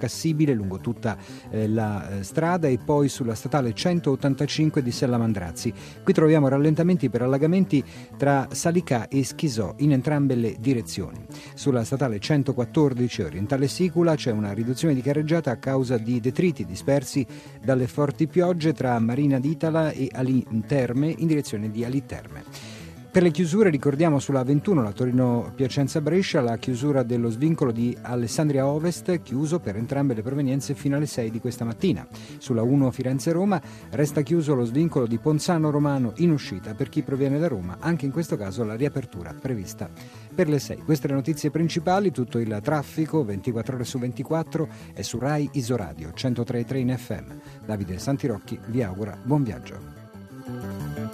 Cassibile lungo tutta eh, la eh, strada e poi sulla statale 185 di Sella Mandrazzi. Qui troviamo rallentamenti per allagamenti tra Salicà e Schisò in entrambe le direzioni. Sulla statale 114 orientale Sicula c'è una riduzione di carreggiata a causa di detriti dispersi dalle forti piogge tra Marina d'Itala e Ali Terme in direzione di Ali Terme. Per le chiusure ricordiamo sulla 21 la Torino-Piacenza-Brescia la chiusura dello svincolo di Alessandria Ovest chiuso per entrambe le provenienze fino alle 6 di questa mattina. Sulla 1 Firenze-Roma resta chiuso lo svincolo di Ponzano Romano in uscita per chi proviene da Roma, anche in questo caso la riapertura prevista per le 6. Queste le notizie principali, tutto il traffico 24 ore su 24 è su RAI Isoradio 103.3 in FM. Davide Santirocchi vi augura buon viaggio.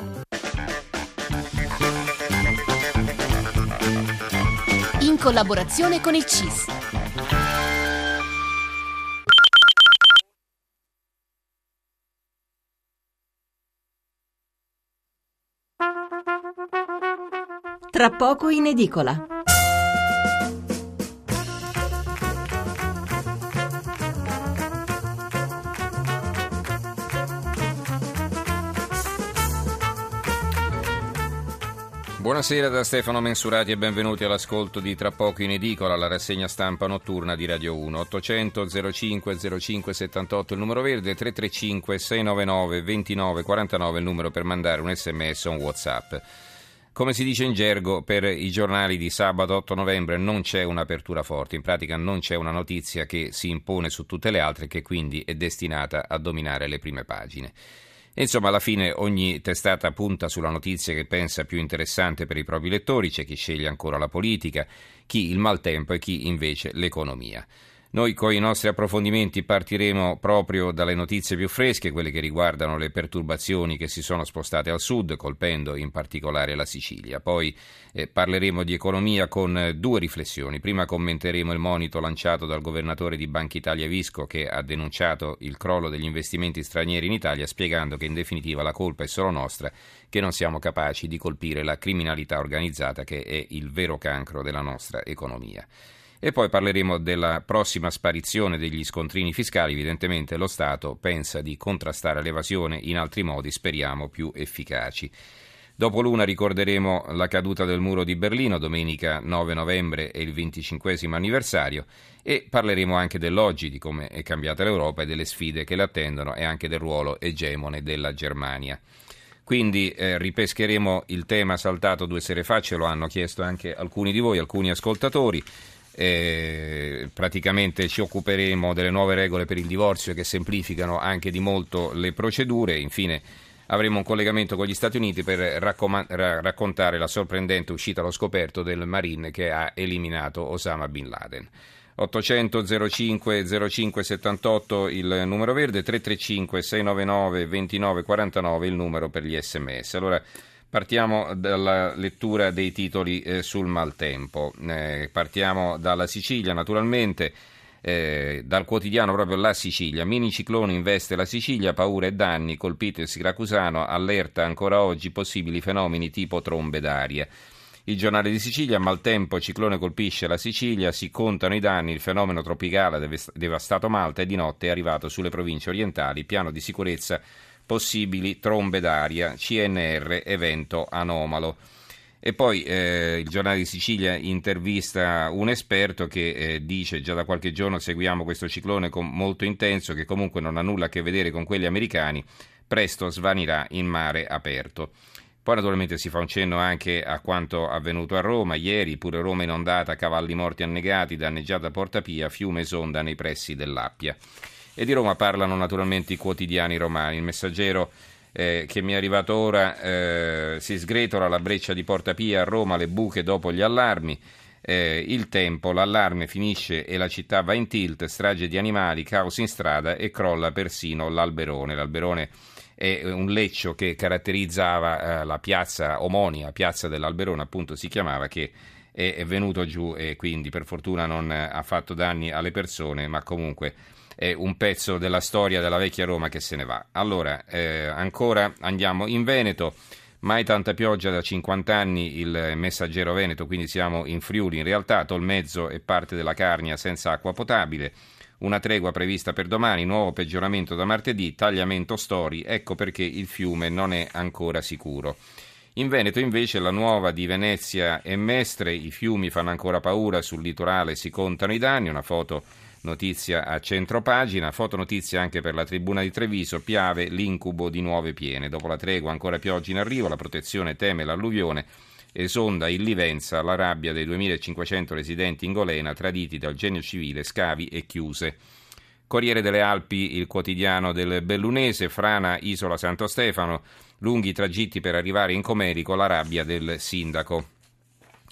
Collaborazione con il CIS. Tra poco in edicola. Buonasera da Stefano Mensurati e benvenuti all'ascolto di Tra poco in edicola, la rassegna stampa notturna di Radio 1. 800 05 05 78 il numero verde, 335 699 29 49 il numero per mandare un sms o un whatsapp. Come si dice in gergo, per i giornali di sabato 8 novembre non c'è un'apertura forte, in pratica non c'è una notizia che si impone su tutte le altre e che quindi è destinata a dominare le prime pagine. Insomma, alla fine ogni testata punta sulla notizia che pensa più interessante per i propri lettori, c'è chi sceglie ancora la politica, chi il maltempo e chi invece l'economia. Noi con i nostri approfondimenti partiremo proprio dalle notizie più fresche, quelle che riguardano le perturbazioni che si sono spostate al sud, colpendo in particolare la Sicilia. Poi eh, parleremo di economia con eh, due riflessioni. Prima commenteremo il monito lanciato dal governatore di Banca Italia Visco che ha denunciato il crollo degli investimenti stranieri in Italia, spiegando che in definitiva la colpa è solo nostra, che non siamo capaci di colpire la criminalità organizzata che è il vero cancro della nostra economia. E poi parleremo della prossima sparizione degli scontrini fiscali. Evidentemente lo Stato pensa di contrastare l'evasione in altri modi, speriamo più efficaci. Dopo l'una ricorderemo la caduta del muro di Berlino, domenica 9 novembre e il 25 anniversario, e parleremo anche dell'oggi, di come è cambiata l'Europa e delle sfide che le attendono e anche del ruolo egemone della Germania. Quindi eh, ripescheremo il tema saltato due sere fa, ce lo hanno chiesto anche alcuni di voi, alcuni ascoltatori. Eh, praticamente ci occuperemo delle nuove regole per il divorzio che semplificano anche di molto le procedure. Infine avremo un collegamento con gli Stati Uniti per raccom- ra- raccontare la sorprendente uscita allo scoperto del Marine che ha eliminato Osama Bin Laden. 800 05 05 78 il numero verde, 335 699 29 49 il numero per gli sms. Allora, Partiamo dalla lettura dei titoli eh, sul maltempo. Eh, partiamo dalla Sicilia, naturalmente. Eh, dal quotidiano proprio La Sicilia. Miniciclone investe la Sicilia, paura e danni, colpito il Siracusano, allerta ancora oggi possibili fenomeni tipo trombe d'aria. Il giornale di Sicilia, maltempo, ciclone colpisce la Sicilia, si contano i danni, il fenomeno tropicale ha devastato Malta e di notte è arrivato sulle province orientali, piano di sicurezza possibili trombe d'aria, CNR, evento anomalo. E poi eh, il giornale di Sicilia intervista un esperto che eh, dice già da qualche giorno seguiamo questo ciclone con molto intenso che comunque non ha nulla a che vedere con quelli americani, presto svanirà in mare aperto. Poi naturalmente si fa un cenno anche a quanto avvenuto a Roma ieri, pure Roma inondata, cavalli morti annegati, danneggiata Porta Pia, fiume sonda nei pressi dell'Appia. E di Roma parlano naturalmente i quotidiani romani. Il messaggero eh, che mi è arrivato ora eh, si sgretola la breccia di Porta Pia a Roma, le buche dopo gli allarmi. Eh, il tempo, l'allarme finisce e la città va in tilt, strage di animali, caos in strada e crolla persino l'alberone. L'alberone è un leccio che caratterizzava eh, la piazza omonia, piazza dell'Alberone appunto si chiamava, che è, è venuto giù e quindi per fortuna non ha fatto danni alle persone, ma comunque è un pezzo della storia della vecchia Roma che se ne va. Allora, eh, ancora andiamo in Veneto. Mai tanta pioggia da 50 anni, il messaggero Veneto, quindi siamo in Friuli. In realtà Tolmezzo e parte della Carnia senza acqua potabile. Una tregua prevista per domani, nuovo peggioramento da martedì, tagliamento Stori, ecco perché il fiume non è ancora sicuro. In Veneto invece la nuova di Venezia e Mestre, i fiumi fanno ancora paura, sul litorale si contano i danni, una foto notizia a centro pagina, fotonotizia anche per la tribuna di Treviso, Piave l'incubo di nuove piene. Dopo la tregua ancora pioggia in arrivo, la protezione teme l'alluvione, esonda in Livenza la rabbia dei 2500 residenti in Golena traditi dal genio civile, scavi e chiuse. Corriere delle Alpi, il quotidiano del Bellunese, Frana, Isola Santo Stefano, lunghi tragitti per arrivare in Comerico, la rabbia del sindaco.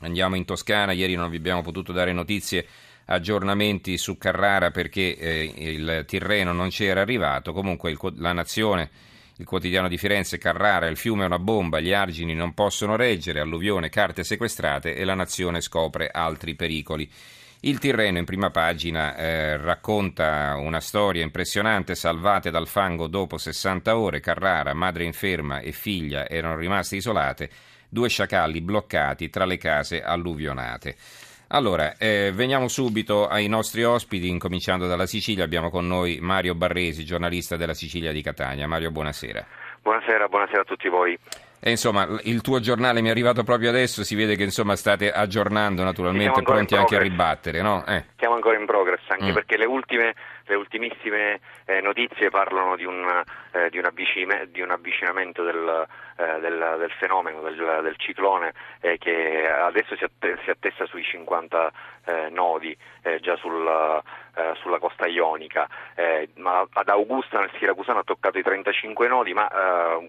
Andiamo in Toscana, ieri non vi abbiamo potuto dare notizie, aggiornamenti su Carrara perché eh, il Tirreno non c'era arrivato, comunque il, la Nazione, il quotidiano di Firenze, Carrara, il fiume è una bomba, gli argini non possono reggere, alluvione, carte sequestrate e la Nazione scopre altri pericoli. Il Tirreno in prima pagina eh, racconta una storia impressionante, salvate dal fango dopo 60 ore, Carrara, madre inferma e figlia erano rimaste isolate, due sciacalli bloccati tra le case alluvionate. Allora, eh, veniamo subito ai nostri ospiti, incominciando dalla Sicilia. Abbiamo con noi Mario Barresi, giornalista della Sicilia di Catania. Mario, buonasera. Buonasera, buonasera a tutti voi. E insomma, il tuo giornale mi è arrivato proprio adesso, si vede che insomma state aggiornando naturalmente, pronti anche a ribattere, no? Eh. Siamo ancora in progress, anche mm. perché le, ultime, le ultimissime eh, notizie parlano di un, eh, di un, avvicin- di un avvicinamento del, eh, del, del, fenomeno, del, del ciclone, eh, che adesso si, att- si, attesta sui 50 eh, nodi già sul, sulla costa ionica, ma ad Augusta nel Siracusano ha toccato i 35 nodi, ma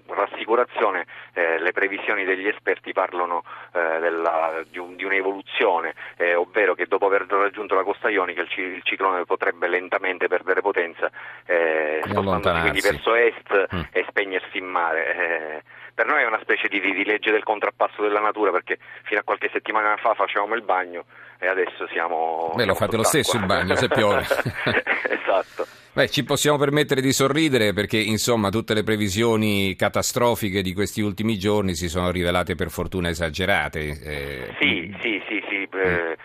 rassicurazione eh, le previsioni degli esperti parlano eh, della, di, un, di, un'evoluzione, eh, ovvero che dopo aver raggiunto la costa ionica il, il ciclone potrebbe lentamente perdere potenza, eh, spostandosi quindi verso est mm. e spegnersi in mare eh, per noi è una specie di, di, legge del contrappasso della natura perché fino a qualche settimana fa facevamo il bagno e adesso siamo... Beh, lo fate lo stesso il bagno se piove. esatto. Beh, ci possiamo permettere di sorridere perché insomma tutte le previsioni catastrofiche di questi ultimi giorni si sono rivelate per fortuna esagerate. Eh... Sì, sì, sì, sì. Eh, eh,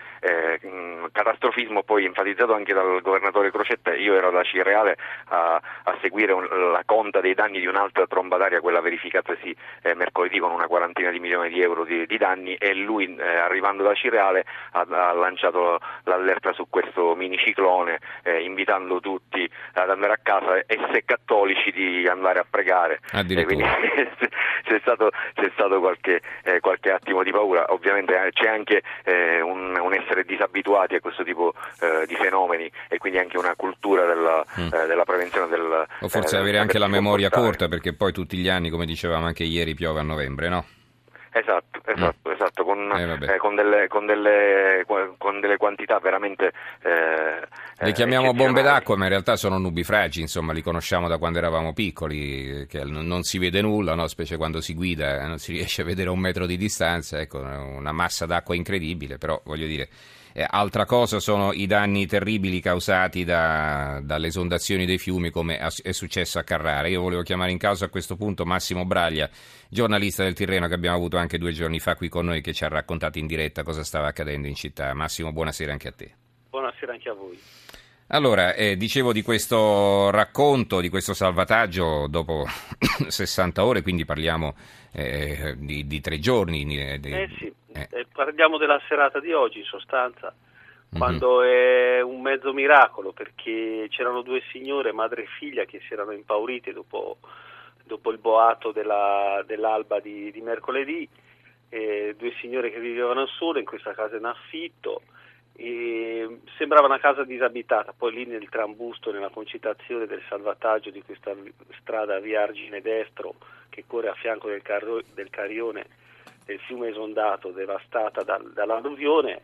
catastrofismo poi enfatizzato anche dal governatore Crocetta, io ero da Cireale a, a seguire un, la conta dei danni di un'altra tromba d'aria, quella verificatasi eh, mercoledì con una quarantina di milioni di euro di, di danni e lui eh, arrivando da Cireale ha, ha, lanciato l'allerta su questo miniciclone eh, invitando tutti ad andare a casa e se cattolici di andare a pregare. Quindi c'è stato, c'è stato qualche, eh, qualche, attimo di paura, ovviamente eh, c'è anche un, un essere disabituati a questo tipo eh, di fenomeni e quindi anche una cultura della, mm. eh, della prevenzione del... O forse eh, avere anche la memoria corta perché poi tutti gli anni, come dicevamo anche ieri, piove a novembre, no? Esatto, esatto, mm. esatto con, eh, eh, con, delle, con, delle, con, delle, quantità veramente... Eh, Le chiamiamo bombe d'acqua, ma in realtà sono nubifragi, insomma, li conosciamo da quando eravamo piccoli, che non si vede nulla, no? specie quando si guida, non si riesce a vedere un metro di distanza, ecco, una massa d'acqua incredibile, però voglio dire eh, altra cosa sono i danni terribili causati da, dalle esondazioni dei fiumi come è successo a Carrara. Io volevo chiamare in causa a questo punto Massimo Braglia, giornalista del Tirreno che abbiamo avuto anche due giorni fa qui con noi che ci ha raccontato in diretta cosa stava accadendo in città. Massimo, buonasera anche a te. Buonasera anche a voi. Allora, eh, dicevo di questo racconto, di questo salvataggio dopo 60 ore, quindi parliamo eh, di, di, tre giorni. Di, eh sì, eh. eh. parliamo della serata di oggi in sostanza, mhm. quando mm-hmm. è un mezzo miracolo, perché c'erano due signore, madre e figlia, che si erano impaurite dopo, dopo il boato della, dell'alba di, di mercoledì, due signore che vivevano sole in questa casa in affitto e sembrava una casa disabitata, poi lì nel trambusto, nella concitazione del salvataggio di questa strada via Argine Destro che corre a fianco del, carro, del carione del fiume esondato devastata dal, dall'alluvione,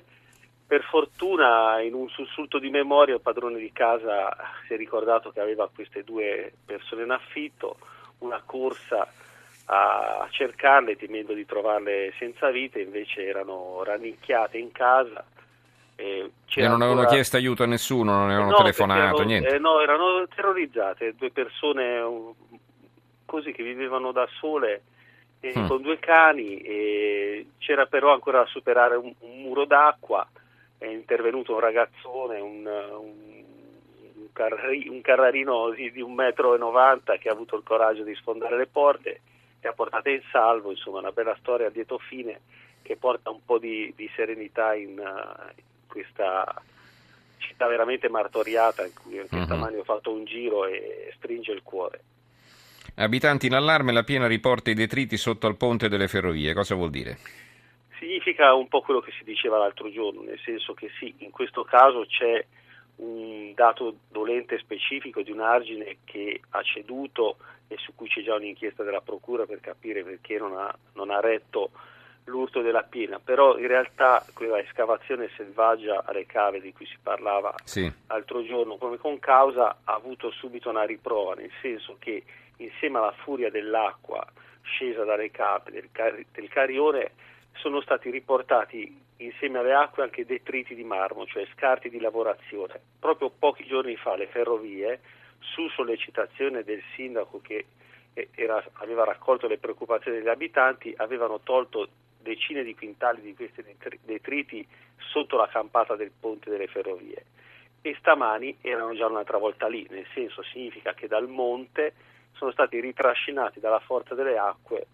per fortuna in un sussulto di memoria il padrone di casa si è ricordato che aveva queste due persone in affitto, una corsa a cercarle temendo di trovarle senza vita, invece erano rannicchiate in casa e, e non avevano ancora... chiesto aiuto a nessuno, non avevano no, telefonato, erano, niente? Eh, no, erano terrorizzate, due persone così che vivevano da sole eh, mm. con due cani, e c'era però ancora da superare un, un muro d'acqua, è intervenuto un ragazzone, un, un carri- un carrarino di, di 1,90 m che ha avuto il coraggio di sfondare le porte e ha portato in salvo, insomma una bella storia a lieto fine che porta un po' di, di serenità in, in, questa città veramente martoriata in cui anche uh-huh. stamani ho fatto un giro e stringe il cuore. Abitanti in allarme, la piena riporta i detriti sotto al ponte delle ferrovie, cosa vuol dire? Significa un po' quello che si diceva l'altro giorno, nel senso che sì, in questo caso c'è un dato dolente specifico di un argine che ha ceduto e su cui c'è già un'inchiesta della Procura per capire perché non ha, non ha retto l'urto della piena, però in realtà quella escavazione selvaggia alle cave di cui si parlava sì. l'altro giorno come con causa ha avuto subito una riprova, nel senso che insieme alla furia dell'acqua scesa dalle cave del, car- del carione sono stati riportati insieme alle acque anche detriti di marmo, cioè scarti di lavorazione. Proprio pochi giorni fa le ferrovie, su sollecitazione del sindaco che era, aveva raccolto le preoccupazioni degli abitanti, avevano tolto decine di quintali di questi detriti sotto la campata del ponte delle ferrovie e stamani erano già un'altra volta lì, nel senso significa che dal monte sono stati ritrascinati dalla forza delle acque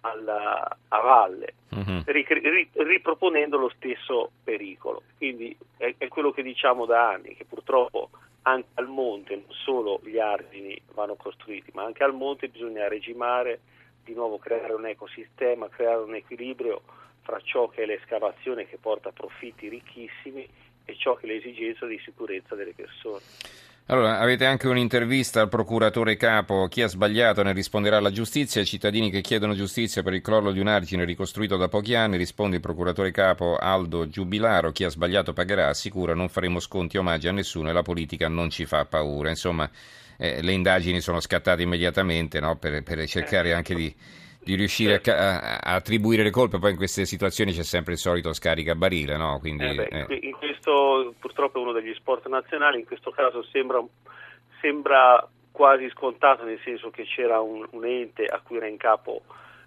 alla, a valle, uh-huh. ri, ri, riproponendo lo stesso pericolo. Quindi è, è, quello che diciamo da anni, che purtroppo anche al monte non solo gli argini vanno costruiti, ma anche al monte bisogna regimare, di nuovo creare un ecosistema, creare un equilibrio fra ciò che è l'escavazione che porta profitti ricchissimi e ciò che è l'esigenza di sicurezza delle persone. Allora, avete anche un'intervista al procuratore capo, chi ha sbagliato ne risponderà alla giustizia, ai cittadini che chiedono giustizia per il crollo di un argine ricostruito da pochi anni, risponde il procuratore capo Aldo Giubilaro, chi ha sbagliato pagherà, assicura non faremo sconti o omaggi a nessuno e la politica non ci fa paura. Insomma, eh, le indagini sono scattate immediatamente no? per, per, cercare anche di, di riuscire a, a, attribuire le colpe, poi in queste situazioni c'è sempre il solito scaricabarile, no? Quindi, eh beh, eh. in questo purtroppo è uno degli sport nazionali, in questo caso sembra, sembra quasi scontato, nel senso che c'era un, un ente a cui era in capo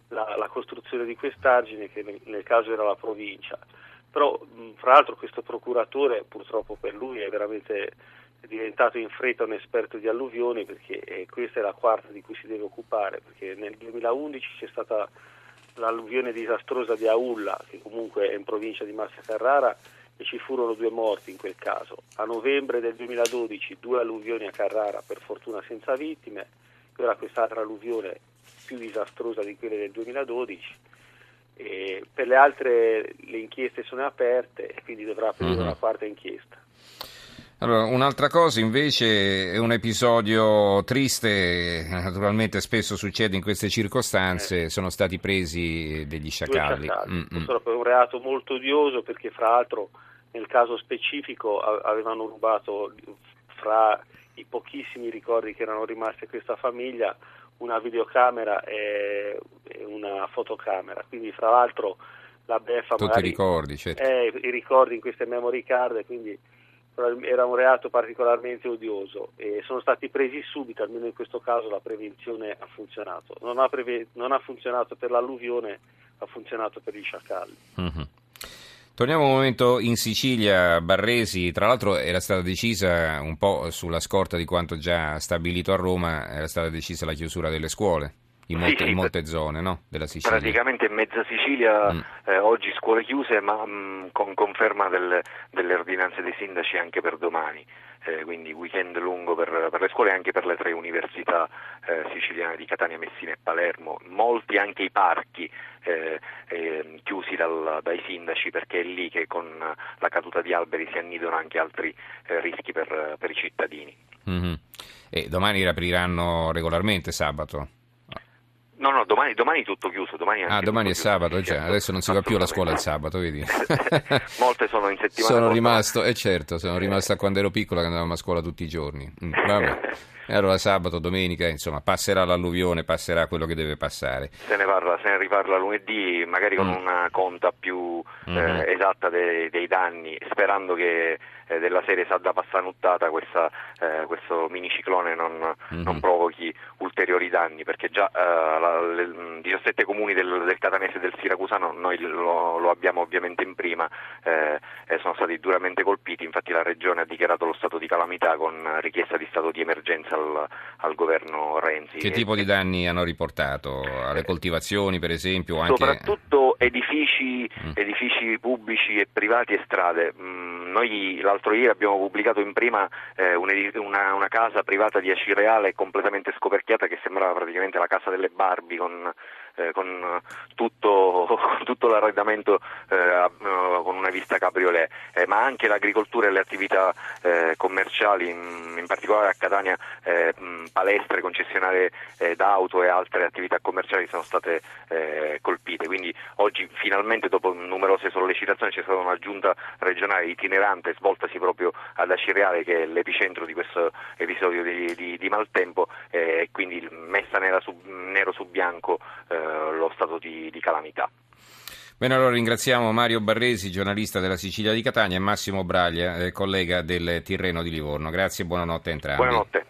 la, la costruzione di quest'argine, che nel, nel caso era la provincia. Però, fra l'altro, questo procuratore, purtroppo per lui, è veramente è diventato in fretta un esperto di alluvioni perché eh, questa è la quarta di cui si deve occupare, perché nel 2011 c'è stata l'alluvione disastrosa di Aulla, che comunque è in provincia di Massa Carrara, e ci furono due morti in quel caso. A novembre del 2012 due alluvioni a Carrara, per fortuna senza vittime, e ora quest'altra alluvione più disastrosa di quelle del 2012. E per le altre le inchieste sono aperte e quindi dovrà aprire uh-huh. una quarta inchiesta. Allora, un'altra cosa invece è un episodio triste, naturalmente spesso succede in queste circostanze, eh. sono stati presi degli sciacalli. Mm, mm. È un reato molto odioso perché fra l'altro nel caso specifico avevano rubato fra i pochissimi ricordi che erano rimasti a questa famiglia una videocamera e una fotocamera, quindi fra l'altro la beffa Tutti i ricordi, certo. eh, i ricordi in queste memory card, quindi era un reato particolarmente odioso e sono stati presi subito, almeno in questo caso la prevenzione ha funzionato. Non ha, preve- non ha funzionato per l'alluvione, ha funzionato per gli sciacalli. Mm-hmm. Torniamo un momento in Sicilia, Barresi, tra l'altro era stata decisa un po' sulla scorta di quanto già stabilito a Roma, era stata decisa la chiusura delle scuole in molte, sì, in molte zone no? della Sicilia. Praticamente in mezza Sicilia mm. eh, oggi scuole chiuse, ma mh, mm, con conferma del, delle ordinanze dei sindaci anche per domani. Eh, quindi weekend lungo per, per, le scuole e anche per le tre università eh, siciliane di Catania, Messina e Palermo, molti anche i parchi eh, eh, chiusi dal, dai sindaci perché è lì che con la caduta di alberi si annidano anche altri eh, rischi per, per, i cittadini. Mm-hmm. E domani riapriranno regolarmente sabato? No, no, domani, domani tutto chiuso. Domani ah, domani è sabato, cioè, adesso non si va più alla scuola il sabato, vedi? Molte sono in settimana. Sono rimasto, eh certo, sono rimasto quando ero piccolo che andavamo a scuola tutti i giorni. Mm, vabbè. E allora sabato, domenica, insomma, passerà l'alluvione, passerà quello che deve passare. Se ne parla, se ne riparla lunedì, magari con mm. una conta più mm-hmm. eh, esatta dei, dei, danni, sperando che eh, della serie Sadda Passanuttata questa, eh, questo miniciclone non, mm-hmm. non, provochi ulteriori danni, perché già eh, la, le, 17 comuni del, del Catanese e del Siracusano, noi lo, lo abbiamo ovviamente in prima, eh, sono stati duramente colpiti, infatti la Regione ha dichiarato lo stato di calamità con richiesta di stato di emergenza al, al governo Renzi. Che tipo di danni hanno riportato? Alle coltivazioni per esempio? Anche... Soprattutto edifici, mm. edifici, pubblici e privati e strade. Mm, noi l'altro ieri abbiamo pubblicato in prima eh, una, una, casa privata di Acireale completamente scoperchiata che sembrava praticamente la casa delle Barbie con eh, con tutto, tutto l'arredamento eh, con una vista cabriolet, eh, ma anche l'agricoltura e le attività eh, commerciali, in, in, particolare a Catania eh, palestre, concessionarie eh, d'auto e altre attività commerciali sono state colpite. Quindi oggi finalmente dopo numerose sollecitazioni c'è stata una giunta regionale itinerante svoltasi proprio ad Acireale che è l'epicentro di questo episodio di, di, di maltempo e quindi messa su, nero su bianco lo stato di, di calamità. Bene, allora ringraziamo Mario Barresi, giornalista della Sicilia di Catania, e Massimo Braglia, eh, collega del Tirreno di Livorno. Grazie e buonanotte a entrambi. Buonanotte.